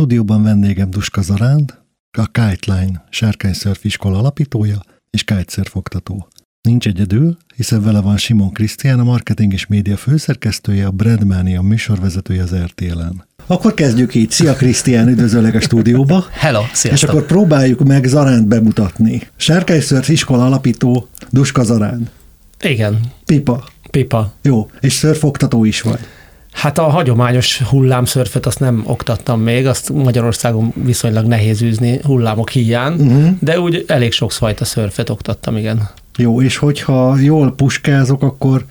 stúdióban vendégem Duska Zaránd, a Kiteline sárkányszörf iskola alapítója és kitesurf oktató. Nincs egyedül, hiszen vele van Simon Krisztián, a marketing és média főszerkesztője, a Bradmania műsorvezetője az RTL-en. Akkor kezdjük így. Szia Krisztián, üdvözöllek a stúdióba. Hello, sziasztok. És akkor próbáljuk meg Zaránt bemutatni. Sárkányszörf iskola alapító Duska Zaránd. Igen. Pipa. Pipa. Jó, és szörfoktató is vagy. Hát a hagyományos hullámszörfet azt nem oktattam még, azt Magyarországon viszonylag nehéz űzni hullámok hiány, uh-huh. de úgy elég sok fajta szörfet oktattam, igen. Jó, és hogyha jól puskázok, akkor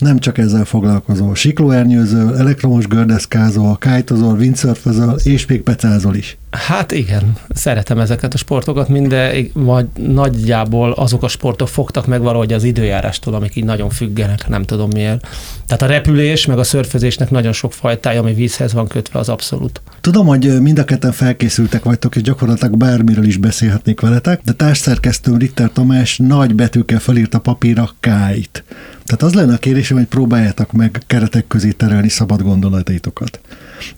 nem csak ezzel foglalkozol. Siklóernyőzöl, elektromos gördeszkázol, kájtozol, windsurfözöl, és még pecázol is. Hát igen, szeretem ezeket a sportokat, minden, vagy nagyjából azok a sportok fogtak meg valahogy az időjárástól, amik így nagyon függenek, nem tudom miért. Tehát a repülés, meg a szörfözésnek nagyon sok fajtája, ami vízhez van kötve, az abszolút. Tudom, hogy mind a ketten felkészültek vagytok, és gyakorlatilag bármiről is beszélhetnék veletek, de társszerkesztőm Ritter Tamás nagy betűkkel felírta papírra kájt. Tehát az lenne a kérésem, hogy próbáljátok meg keretek közé terelni szabad gondolataitokat.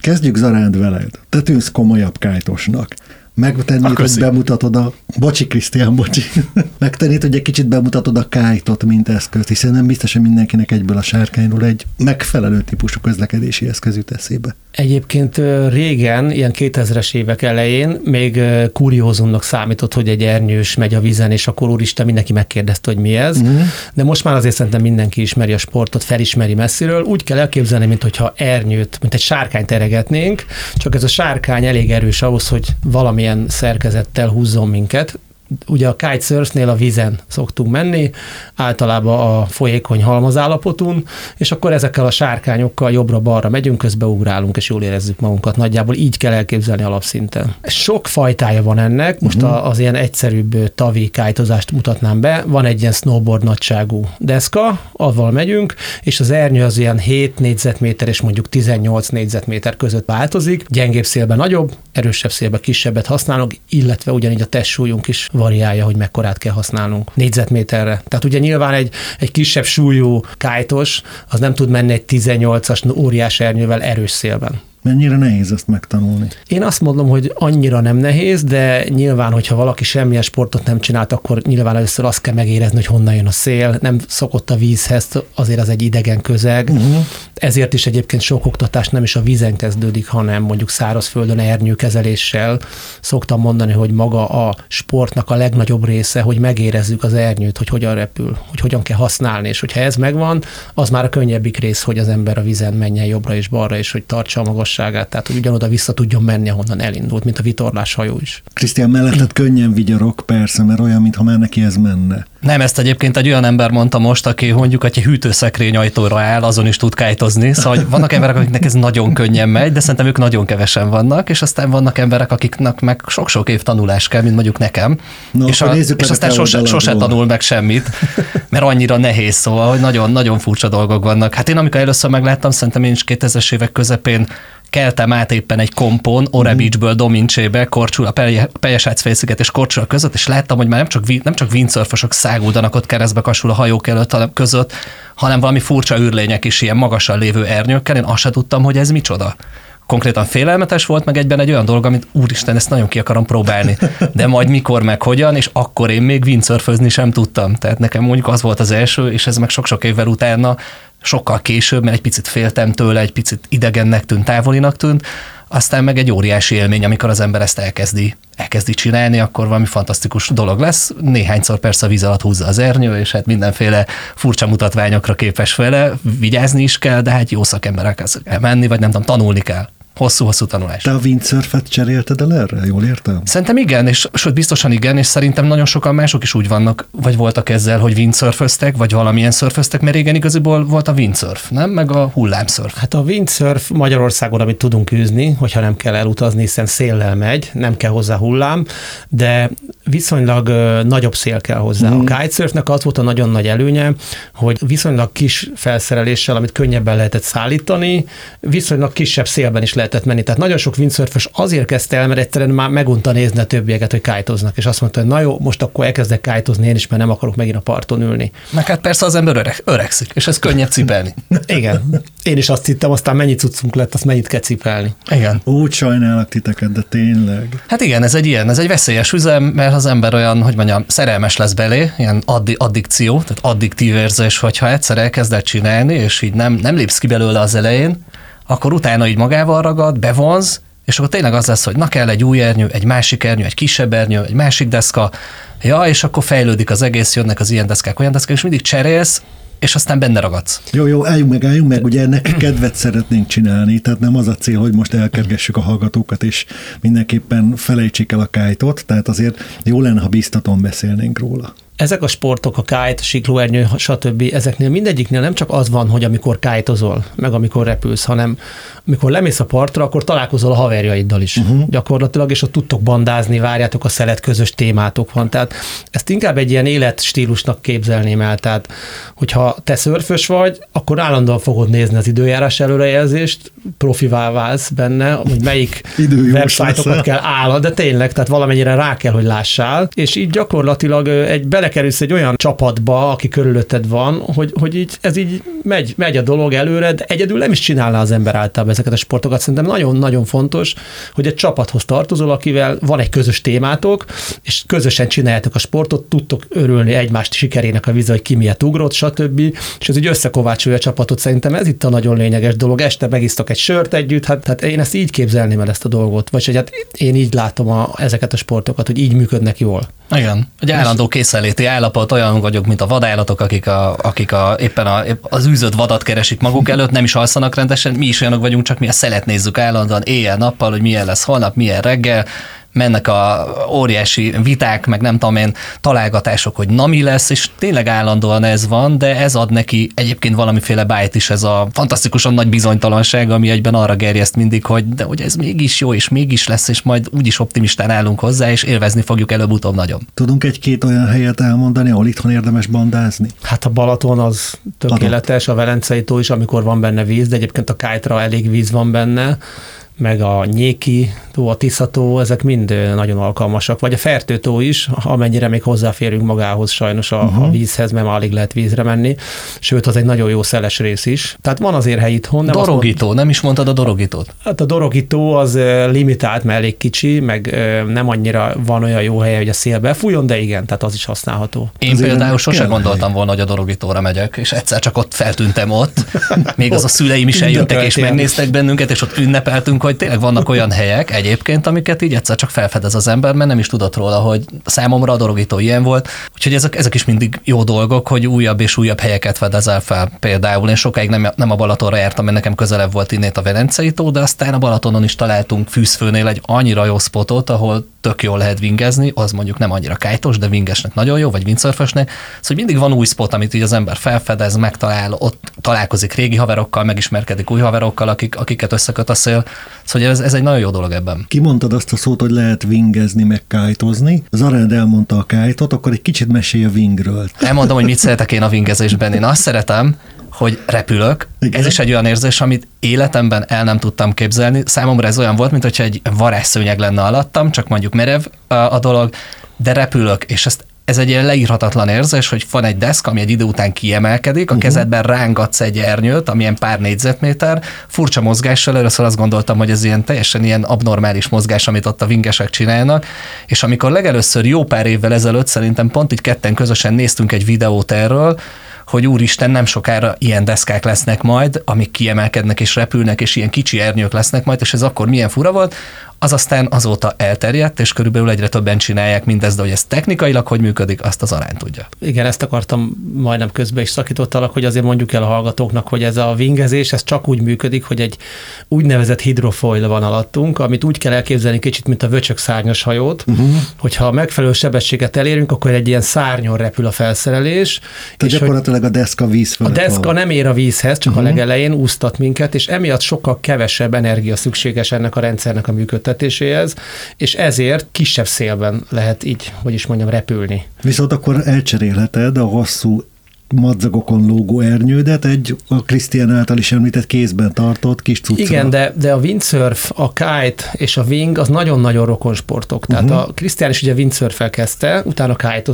Kezdjük Zaránd veled. Te tűnsz komolyabb kájtosnak megtennéd, hogy bemutatod a... Bocsi, Krisztián, bocsi. megtennéd, hogy egy kicsit bemutatod a kájtot, mint eszközt, hiszen nem biztos, hogy mindenkinek egyből a sárkányról egy megfelelő típusú közlekedési eszköz jut eszébe. Egyébként régen, ilyen 2000-es évek elején még kuriózumnak számított, hogy egy ernyős megy a vízen, és akkor úristen mindenki megkérdezte, hogy mi ez. Mm. De most már azért szerintem mindenki ismeri a sportot, felismeri messziről. Úgy kell elképzelni, mintha ernyőt, mint egy sárkányt eregetnénk, csak ez a sárkány elég erős ahhoz, hogy valamilyen szerkezettel húzzon minket, ugye a kitesurfnél a vízen szoktunk menni, általában a folyékony halmazállapotún, és akkor ezekkel a sárkányokkal jobbra-balra megyünk, közbe ugrálunk, és jól érezzük magunkat. Nagyjából így kell elképzelni alapszinten. Sok fajtája van ennek, most uh-huh. az ilyen egyszerűbb tavi kájtozást mutatnám be. Van egy ilyen snowboard nagyságú deszka, avval megyünk, és az ernyő az ilyen 7 négyzetméter és mondjuk 18 négyzetméter között változik. Gyengébb szélben nagyobb, erősebb szélben kisebbet használunk, illetve ugyanígy a testsúlyunk is variálja, hogy mekkorát kell használnunk négyzetméterre. Tehát ugye nyilván egy, egy kisebb súlyú kájtos, az nem tud menni egy 18-as óriás ernyővel erős szélben. Mennyire nehéz ezt megtanulni? Én azt mondom, hogy annyira nem nehéz, de nyilván, hogyha valaki semmilyen sportot nem csinált, akkor nyilván először azt kell megérezni, hogy honnan jön a szél, nem szokott a vízhez, azért az egy idegen közeg. Uh-huh. Ezért is egyébként sok oktatás nem is a vízen kezdődik, hanem mondjuk szárazföldön ernyőkezeléssel. Szoktam mondani, hogy maga a sportnak a legnagyobb része, hogy megérezzük az ernyőt, hogy hogyan repül, hogy hogyan kell használni, és hogyha ez megvan, az már a könnyebbik rész, hogy az ember a vízen menjen jobbra és balra, és hogy tartsa a magas magasságát, tehát hogy ugyanoda vissza tudjon menni, ahonnan elindult, mint a vitorlás hajó is. Krisztián mellettet könnyen vigyarok, persze, mert olyan, mintha már neki ez menne. Nem, ezt egyébként egy olyan ember mondta most, aki mondjuk, hogy hűtőszekrény ajtóra áll, azon is tud kájtozni. Szóval hogy vannak emberek, akiknek ez nagyon könnyen megy, de szerintem ők nagyon kevesen vannak, és aztán vannak emberek, akiknek meg sok-sok év tanulás kell, mint mondjuk nekem. No, és, a, és aztán sose, sose tanul meg semmit, mert annyira nehéz, szóval, hogy nagyon-nagyon furcsa dolgok vannak. Hát én amikor először megláttam, szerintem én is 2000-es évek közepén keltem át éppen egy kompon, Ore mm. Beachből Domincsébe, Korcsula, Pejesác félsziget és Korcsula között, és láttam, hogy már nem csak, nem csak windsurfosok száguldanak ott keresztbe kasul a hajók előtt hanem között, hanem valami furcsa űrlények is ilyen magasan lévő ernyőkkel. Én azt sem tudtam, hogy ez micsoda konkrétan félelmetes volt, meg egyben egy olyan dolog, amit úristen, ezt nagyon ki akarom próbálni. De majd mikor, meg hogyan, és akkor én még windsurfözni sem tudtam. Tehát nekem mondjuk az volt az első, és ez meg sok-sok évvel utána sokkal később, mert egy picit féltem tőle, egy picit idegennek tűnt, távolinak tűnt, aztán meg egy óriási élmény, amikor az ember ezt elkezdi, elkezdi csinálni, akkor valami fantasztikus dolog lesz. Néhányszor persze a víz alatt húzza az ernyő, és hát mindenféle furcsa mutatványokra képes vele, vigyázni is kell, de hát jó szakemberekhez kell menni, vagy nem tudom, tanulni kell hosszú-hosszú tanulás. Te a windsurfet cserélted el erre? Jól értem? Szerintem igen, és sőt biztosan igen, és szerintem nagyon sokan mások is úgy vannak, vagy voltak ezzel, hogy windsurföztek, vagy valamilyen szörföztek, mert régen igaziból volt a windsurf, nem? Meg a hullámszörf. Hát a windsurf Magyarországon, amit tudunk űzni, hogyha nem kell elutazni, hiszen széllel megy, nem kell hozzá hullám, de viszonylag nagyobb szél kell hozzá. Mm. A kitesurfnek az volt a nagyon nagy előnye, hogy viszonylag kis felszereléssel, amit könnyebben lehetett szállítani, viszonylag kisebb szélben is lehetett menni. Tehát nagyon sok windsurfös azért kezdte el, mert egyszerűen már megunta nézni a többieket, hogy kájtoznak, és azt mondta, hogy na jó, most akkor elkezdek kájtozni én is, mert nem akarok megint a parton ülni. Meg hát persze az ember öreg, öregszik, és ez könnyebb cipelni. Igen. Én is azt hittem, aztán mennyit cuccunk lett, azt mennyit kell cipelni. Igen. Úgy sajnálok titeket, de tényleg. Hát igen, ez egy ilyen, ez egy veszélyes üzem, mert az ember olyan, hogy mondjam, szerelmes lesz belé, ilyen addi, addikció, tehát addiktív érzés, hogyha egyszer elkezded csinálni, és így nem, nem lépsz ki belőle az elején, akkor utána így magával ragad, bevonz, és akkor tényleg az lesz, hogy na kell egy új ernyő, egy másik ernyő, egy kisebb ernyő, egy másik deszka, ja, és akkor fejlődik az egész, jönnek az ilyen deszkák, olyan deszkák, és mindig cserélsz, és aztán benne ragadsz. Jó, jó, álljunk meg, álljunk meg, ugye ennek kedvet szeretnénk csinálni, tehát nem az a cél, hogy most elkergessük a hallgatókat, és mindenképpen felejtsék el a kájtot, tehát azért jó lenne, ha biztaton beszélnénk róla ezek a sportok, a a siklóernyő, stb. ezeknél mindegyiknél nem csak az van, hogy amikor kájtozol, meg amikor repülsz, hanem amikor lemész a partra, akkor találkozol a haverjaiddal is uh-huh. gyakorlatilag, és ott tudtok bandázni, várjátok a szelet, közös témátok van. Tehát ezt inkább egy ilyen életstílusnak képzelném el. Tehát, hogyha te szörfös vagy, akkor állandóan fogod nézni az időjárás előrejelzést, profivá válsz benne, hogy melyik websájtokat kell áll, de tényleg, tehát valamennyire rá kell, hogy lássál, és így gyakorlatilag egy belekerülsz egy olyan csapatba, aki körülötted van, hogy, hogy így, ez így megy, megy a dolog előre, de egyedül nem is csinálná az ember általában ezeket a sportokat. Szerintem nagyon-nagyon fontos, hogy egy csapathoz tartozol, akivel van egy közös témátok, és közösen csináljátok a sportot, tudtok örülni egymást sikerének a víz, hogy ki miért ugrott, stb. És ez így összekovácsolja a csapatot. Szerintem ez itt a nagyon lényeges dolog. Este megisztok egy sört együtt, hát, hát én ezt így képzelném el ezt a dolgot. Vagy hogy hát én így látom a, ezeket a sportokat, hogy így működnek jól. Igen, egy állandó készenléti állapot, olyan vagyok, mint a vadállatok, akik, a, akik a, éppen a, az űzött vadat keresik maguk előtt, nem is alszanak rendesen, mi is olyanok vagyunk, csak mi a szelet nézzük állandóan éjjel-nappal, hogy milyen lesz holnap, milyen reggel, mennek a óriási viták, meg nem tudom én, találgatások, hogy na mi lesz, és tényleg állandóan ez van, de ez ad neki egyébként valamiféle bájt is, ez a fantasztikusan nagy bizonytalanság, ami egyben arra gerjeszt mindig, hogy de hogy ez mégis jó, és mégis lesz, és majd úgyis optimistán állunk hozzá, és élvezni fogjuk előbb-utóbb nagyon. Tudunk egy-két olyan helyet elmondani, ahol itthon érdemes bandázni? Hát a Balaton az tökéletes, a Velencei tó is, amikor van benne víz, de egyébként a Kájtra elég víz van benne meg a Nyéki tó, a Tiszató, ezek mind nagyon alkalmasak, vagy a Fertőtó is, amennyire még hozzáférünk magához sajnos a, uh-huh. a vízhez, mert már alig lehet vízre menni, sőt, az egy nagyon jó szeles rész is. Tehát van azért hely itthon. Nem dorogító, mond... nem is mondtad a Dorogítót? Hát a Dorogító az limitált, mert elég kicsi, meg nem annyira van olyan jó helye, hogy a szél befújjon, de igen, tehát az is használható. Én azért például sose gondoltam volna, hogy a Dorogítóra megyek, és egyszer csak ott feltűntem ott. Még az a szüleim is eljöttek és megnéztek bennünket, és ott ünnepeltünk, hogy tényleg vannak olyan helyek egyébként, amiket így egyszer csak felfedez az ember, mert nem is tudott róla, hogy számomra a dologító ilyen volt. Úgyhogy ezek, ezek is mindig jó dolgok, hogy újabb és újabb helyeket fedezel fel. Például én sokáig nem, nem a Balatonra jártam, mert nekem közelebb volt innét a Velencei tó, de aztán a Balatonon is találtunk Fűzfőnél egy annyira jó spotot, ahol tök jól lehet vingezni, az mondjuk nem annyira kájtos, de vingesnek nagyon jó, vagy windsurfösnek. Szóval mindig van új spot, amit így az ember felfedez, megtalál, ott találkozik régi haverokkal, megismerkedik új haverokkal, akik, akiket összeköt a szél. Szóval ez, ez egy nagyon jó dolog ebben. Kimondtad azt a szót, hogy lehet vingezni, meg kájtozni. Zared elmondta a kájtot, akkor egy kicsit mesélj a vingről. Elmondom, hogy mit szeretek én a vingezésben. Én azt szeretem, hogy repülök. Igen. Ez is egy olyan érzés, amit életemben el nem tudtam képzelni. Számomra ez olyan volt, mint hogyha egy varázsszőnyeg lenne alattam, csak mondjuk merev a dolog, de repülök, és ezt ez egy ilyen leírhatatlan érzés, hogy van egy deszk, ami egy idő után kiemelkedik, a uh-huh. kezedben rángatsz egy ernyőt, amilyen pár négyzetméter, furcsa mozgással, először azt gondoltam, hogy ez ilyen teljesen ilyen abnormális mozgás, amit ott a vingesek csinálnak, és amikor legelőször jó pár évvel ezelőtt szerintem pont így ketten közösen néztünk egy videót erről, hogy úristen, nem sokára ilyen deszkák lesznek majd, amik kiemelkednek és repülnek, és ilyen kicsi ernyők lesznek majd, és ez akkor milyen fura volt, az aztán azóta elterjedt, és körülbelül egyre többen csinálják mindezt, de hogy ez technikailag hogy működik, azt az arány tudja. Igen, ezt akartam majdnem közben is szakítottalak, hogy azért mondjuk el a hallgatóknak, hogy ez a vingezés, ez csak úgy működik, hogy egy úgynevezett hidrofoil van alattunk, amit úgy kell elképzelni kicsit, mint a vöcsök szárnyas hajót, uh-huh. hogyha megfelelő sebességet elérünk, akkor egy ilyen szárnyon repül a felszerelés. Tehát és gyakorlatilag a deszka víz A deszka van. nem ér a vízhez, csak uh-huh. a legelején úsztat minket, és emiatt sokkal kevesebb energia szükséges ennek a rendszernek a működtetésére vezetéséhez, és ezért kisebb szélben lehet így, hogy is mondjam, repülni. Viszont akkor elcserélheted a hosszú madzagokon lógó ernyődet egy a Krisztián által is említett kézben tartott kis cuccra. Igen, de, de a windsurf, a kite és a wing az nagyon-nagyon rokon sportok. Tehát uh-huh. a Krisztián is ugye windsurf kezdte, utána kite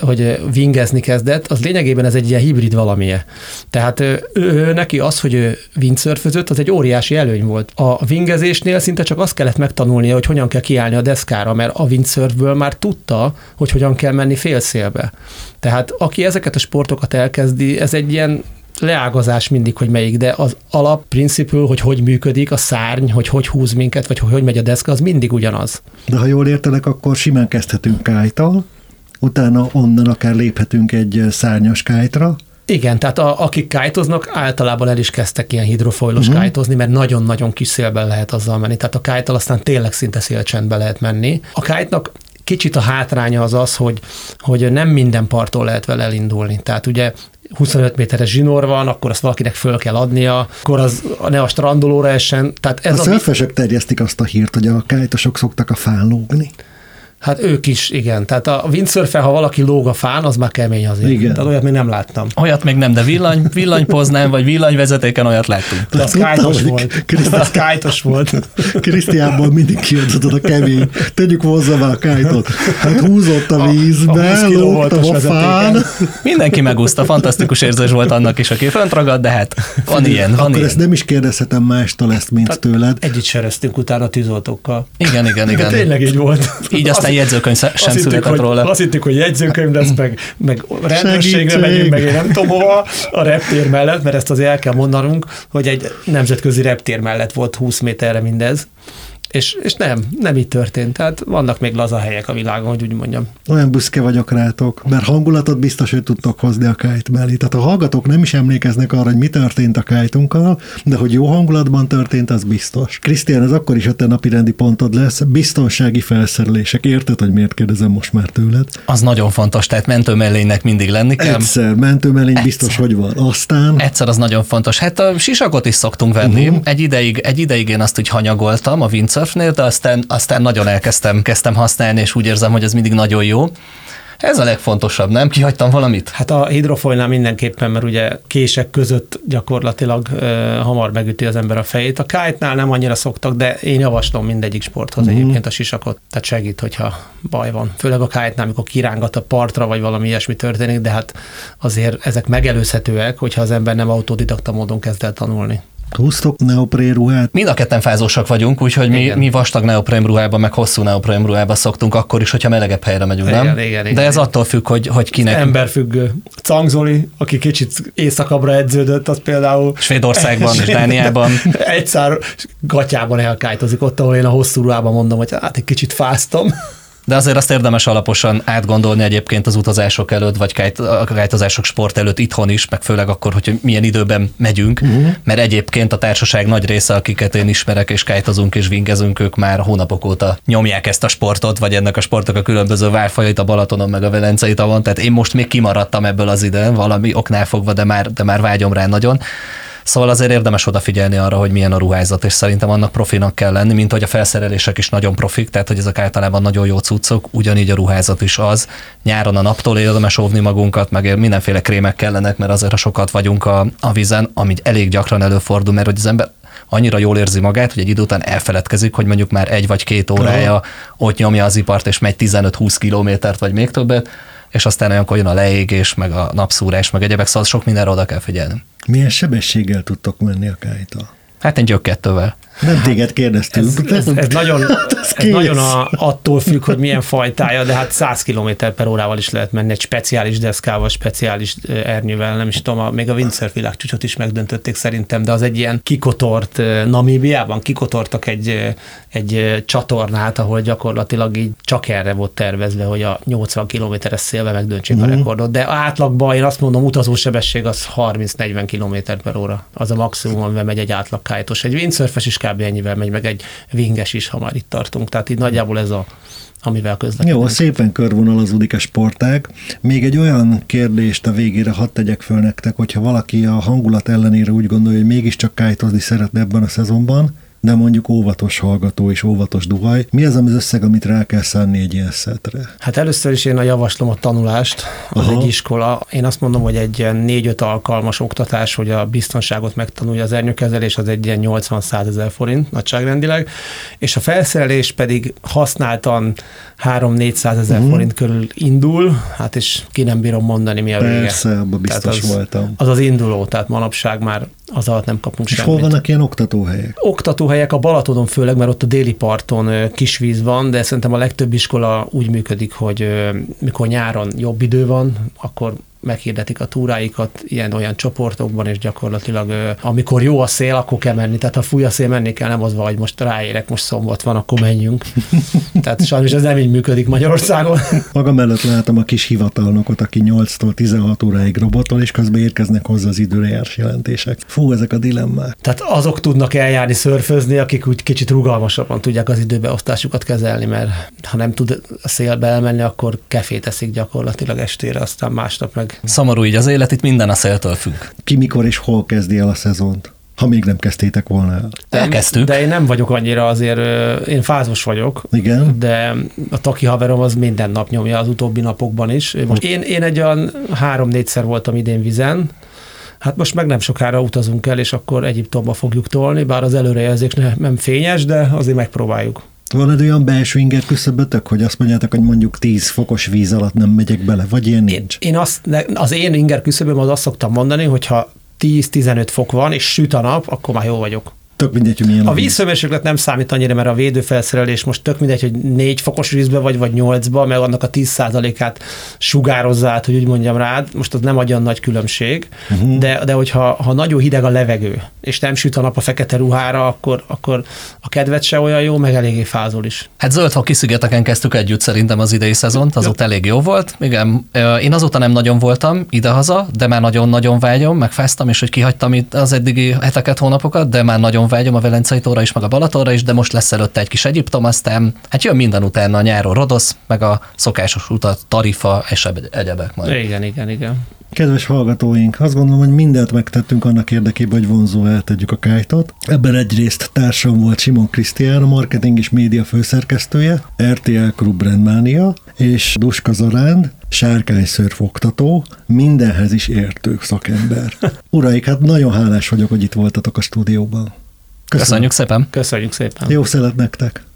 hogy wingezni kezdett, az lényegében ez egy ilyen hibrid valamije. Tehát ő, ő, neki az, hogy ő windsurfözött, az egy óriási előny volt. A wingezésnél szinte csak azt kellett megtanulnia, hogy hogyan kell kiállni a deszkára, mert a windsurfből már tudta, hogy hogyan kell menni félszélbe. Tehát aki ezeket a sportokat elkezdi, ez egy ilyen leágazás mindig, hogy melyik, de az alap principül, hogy hogy működik a szárny, hogy hogy húz minket, vagy hogy hogy megy a deszka, az mindig ugyanaz. De ha jól értelek, akkor simán kezdhetünk kájtal, utána onnan akár léphetünk egy szárnyas kájtra, igen, tehát a, akik kájtoznak, általában el is kezdtek ilyen hidrofoilos uh-huh. kájtozni, mert nagyon-nagyon kis szélben lehet azzal menni. Tehát a kájtal aztán tényleg szinte szélcsendbe lehet menni. A kájtnak kicsit a hátránya az az, hogy, hogy nem minden parttól lehet vele elindulni. Tehát ugye 25 méteres zsinór van, akkor azt valakinek föl kell adnia, akkor az ne a strandolóra essen. Tehát ez a, a szörfesek terjesztik azt a hírt, hogy a kájtosok szoktak a fán lógni. Hát ők is, igen. Tehát a windsurfer, ha valaki lóg a fán, az már kemény azért. Igen. Tehát olyat még nem láttam. Olyat még nem, de villany, villanypoznán vagy villanyvezetéken olyat láttunk. De az kájtos volt. Az kájtos volt. Krisztiánból mindig kiadod a kemény. Tegyük hozzá már a kájtot. Hát húzott a vízbe, a, lógtam a fán. Mindenki megúszta, fantasztikus érzés volt annak is, aki fönt ragad, de hát van ilyen, van Akkor ilyen. ezt nem is kérdezhetem mástól ezt, mint Tehát tőled. Együtt sereztünk utána tűzoltókkal. Igen, igen, igen. De tényleg így volt. Így aztán aztán jegyzőkönyv sem azt született hittük, róla. Hogy, azt hittük, hogy jegyzőkönyv lesz, meg, meg rendőrségre Segítség. megyünk, meg én nem tudom hova, a reptér mellett, mert ezt azért el kell mondanunk, hogy egy nemzetközi reptér mellett volt 20 méterre mindez. És, és nem, nem így történt. Tehát vannak még laza helyek a világon, hogy úgy mondjam. Olyan büszke vagyok rátok, mert hangulatot biztos, hogy tudtok hozni a kájt mellé. Tehát a hallgatók nem is emlékeznek arra, hogy mi történt a kájtunkkal, de hogy jó hangulatban történt, az biztos. Krisztián, ez akkor is a te napi rendi pontod lesz. Biztonsági felszerelések. Érted, hogy miért kérdezem most már tőled? Az nagyon fontos, tehát mentőmellénynek mindig lenni kell. Egyszer, mentőmellény biztos, hogy van. Aztán... Egyszer az nagyon fontos. Hát a sisakot is szoktunk venni. Uh-huh. Egy, ideig, egy ideig én azt úgy hanyagoltam, a Vince windsurfnél, de aztán, aztán nagyon elkezdtem kezdtem használni, és úgy érzem, hogy ez mindig nagyon jó. Ez a legfontosabb, nem? Kihagytam valamit? Hát a hidrofoilnál mindenképpen, mert ugye kések között gyakorlatilag uh, hamar megüti az ember a fejét. A kite nem annyira szoktak, de én javaslom mindegyik sporthoz mm. egyébként a sisakot. Tehát segít, hogyha baj van. Főleg a kite amikor kirángat a partra, vagy valami ilyesmi történik, de hát azért ezek megelőzhetőek, hogyha az ember nem autodidakta módon kezd el tanulni. Húztok neoprén ruhát? Mind a ketten fázósak vagyunk, úgyhogy mi, mi vastag neoprén ruhába, meg hosszú neoprén ruhába szoktunk, akkor is, hogyha melegebb helyre megyünk, igen, nem? Igen, igen, De ez igen. attól függ, hogy, hogy kinek. Ez emberfüggő. Cangzoli, aki kicsit északabbra edződött, az például... Svédországban és Dániában. Egyszer gatyában elkájtozik ott, ahol én a hosszú ruhában mondom, hogy hát egy kicsit fáztam. De azért azt érdemes alaposan átgondolni egyébként az utazások előtt, vagy a kájtozások sport előtt itthon is, meg főleg akkor, hogy milyen időben megyünk, uh-huh. mert egyébként a társaság nagy része, akiket én ismerek, és kájtozunk és vingezünk, ők már hónapok óta nyomják ezt a sportot, vagy ennek a sportok a különböző várfajait a Balatonon, meg a Velencei tavon, tehát én most még kimaradtam ebből az ide, valami oknál fogva, de már, de már vágyom rá nagyon. Szóval azért érdemes odafigyelni arra, hogy milyen a ruházat, és szerintem annak profinak kell lenni, mint hogy a felszerelések is nagyon profik, tehát hogy ezek általában nagyon jó cuccok, ugyanígy a ruházat is az. Nyáron a naptól érdemes óvni magunkat, meg mindenféle krémek kellenek, mert azért sokat vagyunk a, a vízen, ami elég gyakran előfordul, mert hogy az ember annyira jól érzi magát, hogy egy idő után elfeledkezik, hogy mondjuk már egy vagy két órája ott nyomja az ipart, és megy 15-20 kilométert, vagy még többet, és aztán olyankor jön a leégés, meg a napszúrás, meg egyebek, szóval sok mindenre oda kell figyelni. Milyen sebességgel tudtok menni a kájtal? Hát egy gyökkettővel. Nem téged kérdeztünk. Ez, ez, ez nagyon, ez nagyon a, attól függ, hogy milyen fajtája, de hát 100 km per órával is lehet menni egy speciális deszkával, speciális ernyővel, nem is tudom, még a windsurf világcsúcsot is megdöntötték szerintem, de az egy ilyen kikotort, Namíbiában kikotortak egy, egy csatornát, ahol gyakorlatilag így csak erre volt tervezve, hogy a 80 km-es szélve megdöntsék mm. a mhm. rekordot, de átlagban én azt mondom, utazósebesség az 30-40 km per óra. Az a maximum, amivel megy egy átlag kájtos. Egy windsurfes is kb. ennyivel megy, meg egy vinges is, ha már itt tartunk. Tehát így nagyjából ez a amivel közlekedünk. Jó, szépen körvonalazódik a sportág. Még egy olyan kérdést a végére hadd tegyek föl nektek, hogyha valaki a hangulat ellenére úgy gondolja, hogy mégiscsak kájtozni szeretne ebben a szezonban, de mondjuk óvatos hallgató és óvatos duhaj. Mi az az összeg, amit rá kell szánni egy ilyen szetre? Hát először is én a javaslom a tanulást, az Aha. egy iskola. Én azt mondom, hogy egy ilyen négy-öt alkalmas oktatás, hogy a biztonságot megtanulja, az ernyőkezelés az egy ilyen 80-100 ezer forint nagyságrendileg, és a felszerelés pedig használtan 3-400 ezer Mhm. forint körül indul, hát és ki nem bírom mondani, mi a vége. Persze, abban biztos Tehát az, voltam. Az az induló, tehát manapság már az alatt nem kapunk És semmit. hol vannak ilyen oktatóhelyek? Oktatóhelyek a Balatonon főleg, mert ott a déli parton kis víz van, de szerintem a legtöbb iskola úgy működik, hogy mikor nyáron jobb idő van, akkor meghirdetik a túráikat ilyen-olyan csoportokban, és gyakorlatilag amikor jó a szél, akkor kell menni. Tehát ha fúj a szél, menni kell, nem az van, hogy most ráérek, most szombat van, akkor menjünk. Tehát sajnos ez nem így működik Magyarországon. Maga mellett látom a kis hivatalnokot, aki 8-tól 16 óráig robotol, és közben érkeznek hozzá az időrejárs jelentések. Fú, ezek a dilemmák. Tehát azok tudnak eljárni, szörfözni, akik úgy kicsit rugalmasabban tudják az időbeosztásukat kezelni, mert ha nem tud a szélbe elmenni, akkor kefét eszik gyakorlatilag estére, aztán másnap meg Szomorú így az élet, itt minden a széltől függ. Ki mikor és hol kezdi el a szezont? Ha még nem kezdtétek volna el. Elkezdtük. De én nem vagyok annyira azért, én fázos vagyok, Igen? de a taki haverom az minden nap nyomja az utóbbi napokban is. Most én, én egy olyan három-négyszer voltam idén vizen, Hát most meg nem sokára utazunk el, és akkor Egyiptomba fogjuk tolni, bár az előrejelzés ne- nem fényes, de azért megpróbáljuk. Van egy olyan belső inger küszöbötök, hogy azt mondjátok, hogy mondjuk 10 fokos víz alatt nem megyek bele, vagy ilyen Én, nincs? én azt, az én inger küszöböm az azt szoktam mondani, hogy ha 10-15 fok van, és süt a nap, akkor már jó vagyok. Tök mindegy, hogy milyen A víz. vízhőmérséklet nem számít annyira, mert a védőfelszerelés most tök mindegy, hogy 4 fokos vízbe vagy, vagy 8-ba, mert annak a 10%-át sugározza át, hogy úgy mondjam rád, most az nem olyan nagy különbség, uh-huh. de, de hogyha ha nagyon hideg a levegő, és nem süt a nap a fekete ruhára, akkor, akkor a kedved se olyan jó, meg eléggé fázol is. Hát zöldfoki szigeteken kezdtük együtt szerintem az idei szezont, azóta elég jó volt. Igen, én azóta nem nagyon voltam idehaza, de már nagyon-nagyon vágyom, megfáztam, és hogy kihagytam itt az eddigi heteket, hónapokat, de már nagyon vágyom a Velencei tóra is, meg a Balatonra is, de most lesz előtte egy kis Egyiptom, aztán hát jön minden utána a nyáron Rodosz, meg a szokásos utat, Tarifa és eb- egyebek majd. Igen, igen, igen. Kedves hallgatóink, azt gondolom, hogy mindent megtettünk annak érdekében, hogy vonzó eltegyük a kájtot. Ebben egyrészt társam volt Simon Krisztián, a marketing és média főszerkesztője, RTL Klub Brandmania, és Duska Zaránd, sárkány oktató, mindenhez is értő szakember. Uraik, hát nagyon hálás vagyok, hogy itt voltatok a stúdióban. Köszönjük szépen! Köszönjük szépen. Jó szelet nektek!